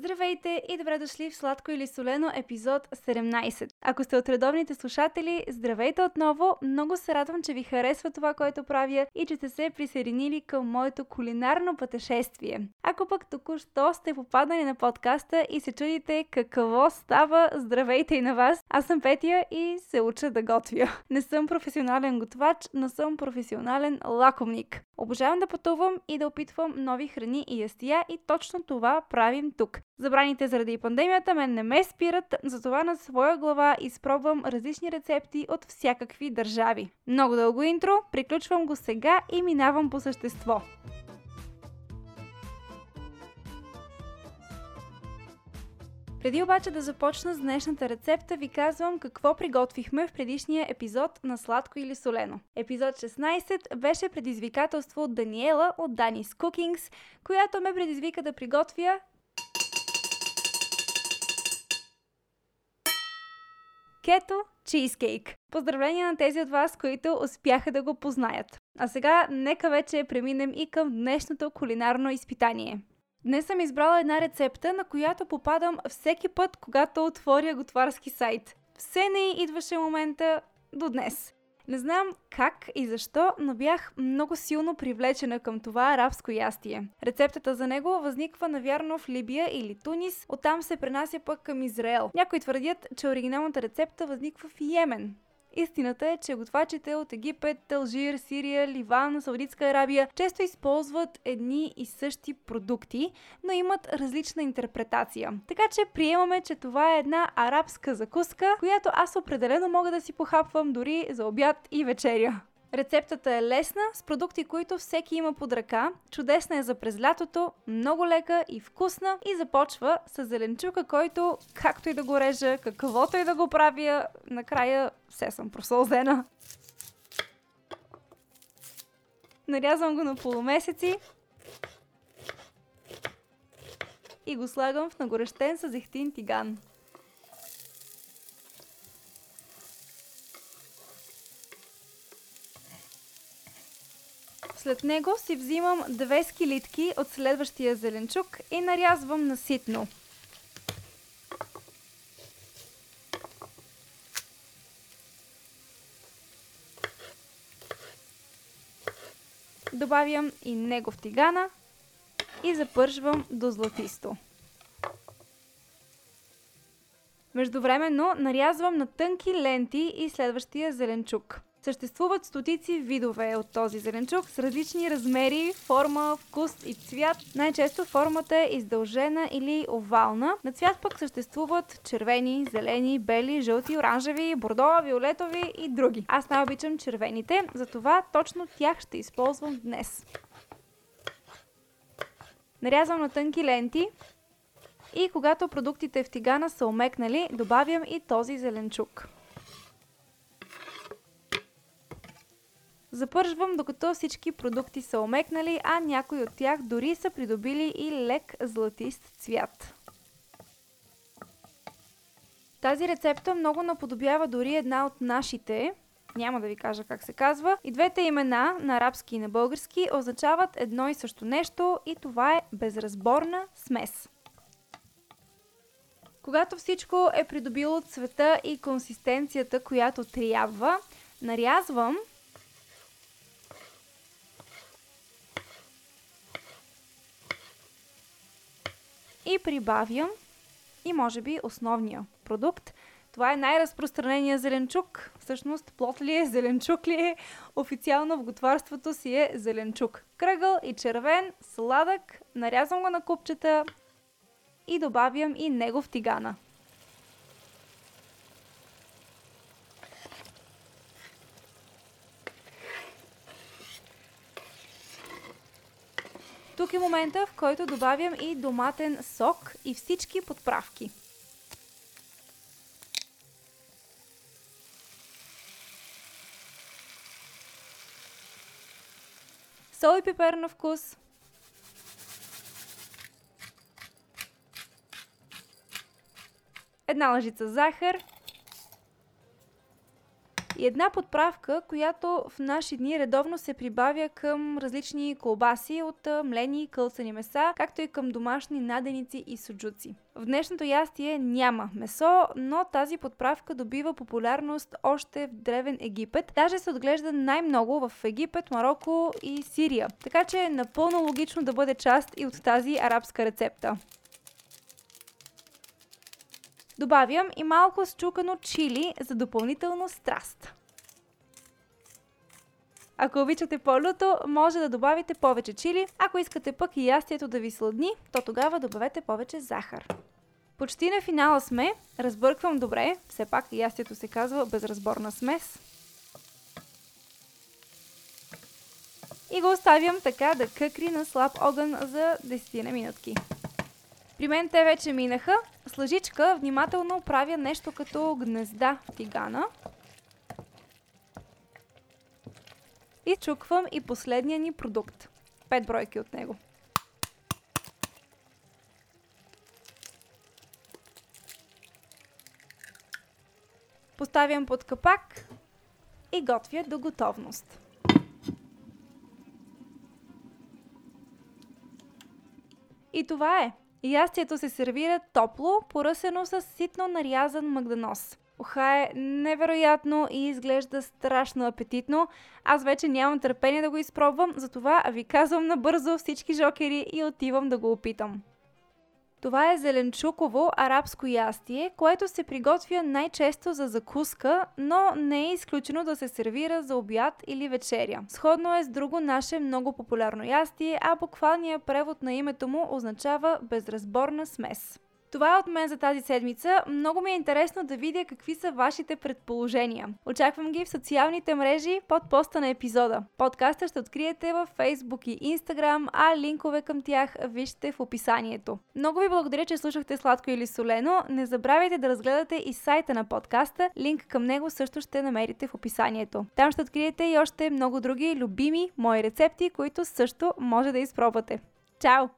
Здравейте и добре дошли в Сладко или Солено епизод 17. Ако сте от редовните слушатели, здравейте отново! Много се радвам, че ви харесва това, което правя и че сте се присъединили към моето кулинарно пътешествие. Ако пък току-що сте попаднали на подкаста и се чудите какво става, здравейте и на вас! Аз съм Петя и се уча да готвя. Не съм професионален готвач, но съм професионален лакомник. Обожавам да пътувам и да опитвам нови храни и ястия и точно това правим тук. Забраните заради пандемията мен не ме спират, затова на своя глава изпробвам различни рецепти от всякакви държави. Много дълго интро, приключвам го сега и минавам по същество. Преди обаче да започна с днешната рецепта, ви казвам какво приготвихме в предишния епизод на Сладко или Солено. Епизод 16 беше предизвикателство от Даниела от Danis Cookings, която ме предизвика да приготвя кето чизкейк. Поздравления на тези от вас, които успяха да го познаят. А сега нека вече преминем и към днешното кулинарно изпитание. Днес съм избрала една рецепта, на която попадам всеки път, когато отворя готварски сайт. Все не идваше момента до днес. Не знам как и защо, но бях много силно привлечена към това арабско ястие. Рецептата за него възниква навярно в Либия или Тунис, оттам се пренася пък към Израел. Някои твърдят, че оригиналната рецепта възниква в Йемен, Истината е, че готвачите от Египет, Алжир, Сирия, Ливан, Саудитска Арабия често използват едни и същи продукти, но имат различна интерпретация. Така че приемаме, че това е една арабска закуска, която аз определено мога да си похапвам дори за обяд и вечеря. Рецептата е лесна, с продукти, които всеки има под ръка. Чудесна е за през лятото, много лека и вкусна и започва с зеленчука, който, както и да го режа, каквото и да го правя, накрая все съм просълзена. Нарязвам го на полумесеци и го слагам в нагорещен с зехтин тиган. След него си взимам две скилитки от следващия зеленчук и нарязвам наситно. Добавям и него в тигана и запържвам до златисто. Междувременно нарязвам на тънки ленти и следващия зеленчук. Съществуват стотици видове от този зеленчук с различни размери, форма, вкус и цвят. Най-често формата е издължена или овална. На цвят пък съществуват червени, зелени, бели, жълти, оранжеви, бордо, виолетови и други. Аз най-обичам червените, затова точно тях ще използвам днес. Нарязвам на тънки ленти и когато продуктите в тигана са омекнали, добавям и този зеленчук. Запържвам докато всички продукти са омекнали, а някои от тях дори са придобили и лек златист цвят. Тази рецепта много наподобява дори една от нашите, няма да ви кажа как се казва. И двете имена, на арабски и на български, означават едно и също нещо и това е безразборна смес. Когато всичко е придобило цвета и консистенцията, която трябва, нарязвам и прибавям и може би основния продукт. Това е най-разпространения зеленчук. Всъщност плод ли е, зеленчук ли е? Официално в готварството си е зеленчук. Кръгъл и червен, сладък, нарязвам го на купчета и добавям и него в тигана. Тук е момента, в който добавям и доматен сок и всички подправки. Сол и пипер на вкус. Една лъжица захар. И една подправка, която в наши дни редовно се прибавя към различни колбаси от млени и кълцани меса, както и към домашни наденици и суджуци. В днешното ястие няма месо, но тази подправка добива популярност още в Древен Египет. Даже се отглежда най-много в Египет, Марокко и Сирия. Така че е напълно логично да бъде част и от тази арабска рецепта. Добавям и малко счукано чили за допълнително страст. Ако обичате по-люто, може да добавите повече чили. Ако искате пък и ястието да ви сладни, то тогава добавете повече захар. Почти на финала сме. Разбърквам добре. Все пак ястието се казва безразборна смес. И го оставям така да къкри на слаб огън за 10 на минутки. При мен те вече минаха. С лъжичка внимателно правя нещо като гнезда в тигана. И чуквам и последния ни продукт. Пет бройки от него. Поставям под капак и готвя до готовност. И това е. Ястието се сервира топло, поръсено с ситно нарязан магданос. Оха е невероятно и изглежда страшно апетитно. Аз вече нямам търпение да го изпробвам, затова ви казвам набързо всички жокери и отивам да го опитам. Това е зеленчуково арабско ястие, което се приготвя най-често за закуска, но не е изключено да се сервира за обяд или вечеря. Сходно е с друго наше много популярно ястие, а буквалният превод на името му означава безразборна смес. Това е от мен за тази седмица. Много ми е интересно да видя какви са вашите предположения. Очаквам ги в социалните мрежи под поста на епизода. Подкаста ще откриете във Facebook и Instagram, а линкове към тях вижте в описанието. Много ви благодаря, че слушахте сладко или солено. Не забравяйте да разгледате и сайта на подкаста. Линк към него също ще намерите в описанието. Там ще откриете и още много други любими мои рецепти, които също може да изпробвате. Чао!